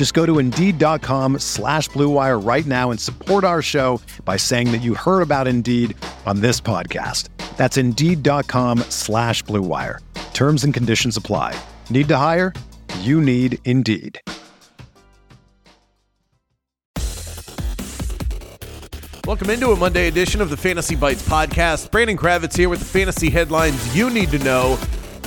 Just go to Indeed.com slash BlueWire right now and support our show by saying that you heard about Indeed on this podcast. That's Indeed.com slash BlueWire. Terms and conditions apply. Need to hire? You need Indeed. Welcome into a Monday edition of the Fantasy Bites podcast. Brandon Kravitz here with the fantasy headlines you need to know.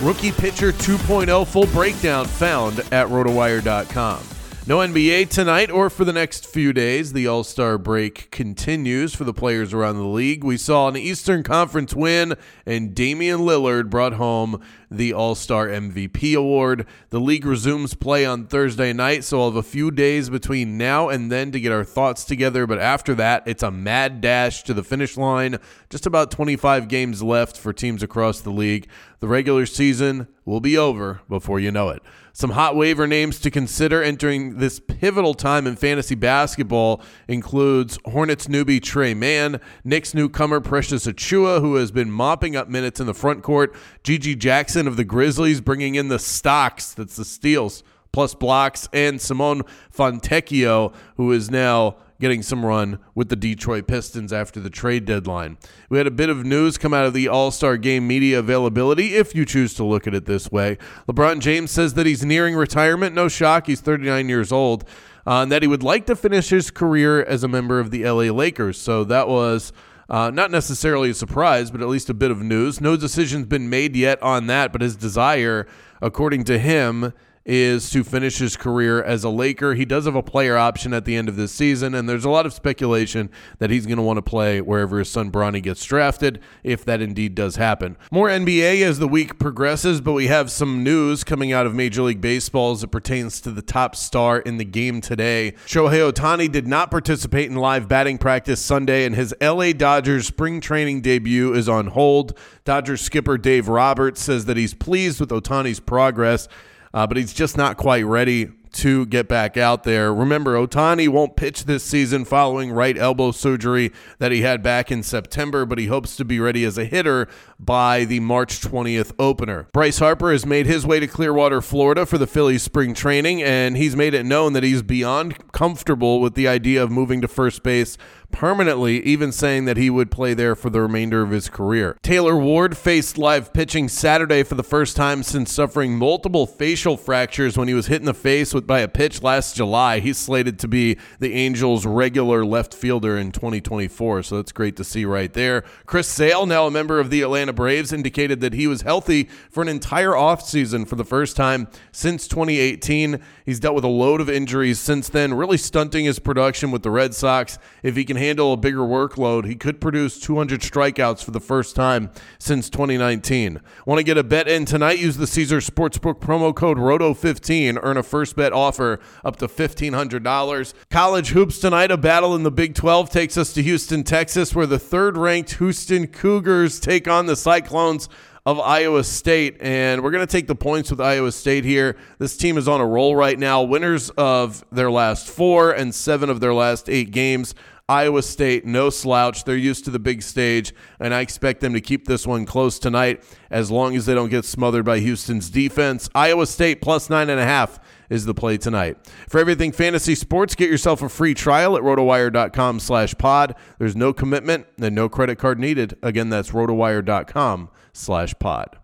Rookie Pitcher 2.0 full breakdown found at rotowire.com. No NBA tonight or for the next few days. The All Star break continues for the players around the league. We saw an Eastern Conference win, and Damian Lillard brought home the All Star MVP award. The league resumes play on Thursday night, so I'll have a few days between now and then to get our thoughts together. But after that, it's a mad dash to the finish line. Just about 25 games left for teams across the league. The regular season will be over before you know it. Some hot waiver names to consider entering this pivotal time in fantasy basketball includes Hornets newbie Tre Mann, Knicks newcomer Precious Achiuwa, who has been mopping up minutes in the front court, GG Jackson of the Grizzlies bringing in the stocks, that's the steals, plus blocks, and Simone Fontecchio, who is now getting some run with the Detroit Pistons after the trade deadline. We had a bit of news come out of the All Star game media availability, if you choose to look at it this way. LeBron James says that he's nearing retirement. No shock, he's 39 years old. Uh, and that he would like to finish his career as a member of the LA Lakers. So that was. Uh, not necessarily a surprise, but at least a bit of news. No decision's been made yet on that, but his desire, according to him, is to finish his career as a Laker. He does have a player option at the end of this season, and there's a lot of speculation that he's going to want to play wherever his son Bronny gets drafted, if that indeed does happen. More NBA as the week progresses, but we have some news coming out of Major League Baseball as it pertains to the top star in the game today. Shohei Ohtani did not participate in live batting practice Sunday, and his LA Dodgers spring training debut is on hold. Dodgers skipper Dave Roberts says that he's pleased with Ohtani's progress uh, but he's just not quite ready to get back out there. Remember, Ohtani won't pitch this season following right elbow surgery that he had back in September, but he hopes to be ready as a hitter by the March 20th opener. Bryce Harper has made his way to Clearwater, Florida for the Phillies spring training, and he's made it known that he's beyond comfortable with the idea of moving to first base permanently, even saying that he would play there for the remainder of his career. Taylor Ward faced live pitching Saturday for the first time since suffering multiple facial fractures when he was hit in the face with by a pitch last July. He's slated to be the Angels' regular left fielder in 2024, so that's great to see right there. Chris Sale, now a member of the Atlanta Braves, indicated that he was healthy for an entire offseason for the first time since 2018. He's dealt with a load of injuries since then, really stunting his production with the Red Sox. If he can handle a bigger workload, he could produce 200 strikeouts for the first time since 2019. Want to get a bet in tonight? Use the Caesar Sportsbook promo code ROTO15. Earn a first bet offer up to $1,500. College hoops tonight. A battle in the Big 12 takes us to Houston, Texas, where the third ranked Houston Cougars take on the Cyclones of Iowa State. And we're going to take the points with Iowa State here. This team is on a roll right now. Winners of their last four and seven of their last eight games. Iowa State, no slouch. They're used to the big stage, and I expect them to keep this one close tonight as long as they don't get smothered by Houston's defense. Iowa State plus nine and a half is the play tonight. For everything fantasy sports, get yourself a free trial at rotowire.com slash pod. There's no commitment and no credit card needed. Again, that's rotowire.com slash pod.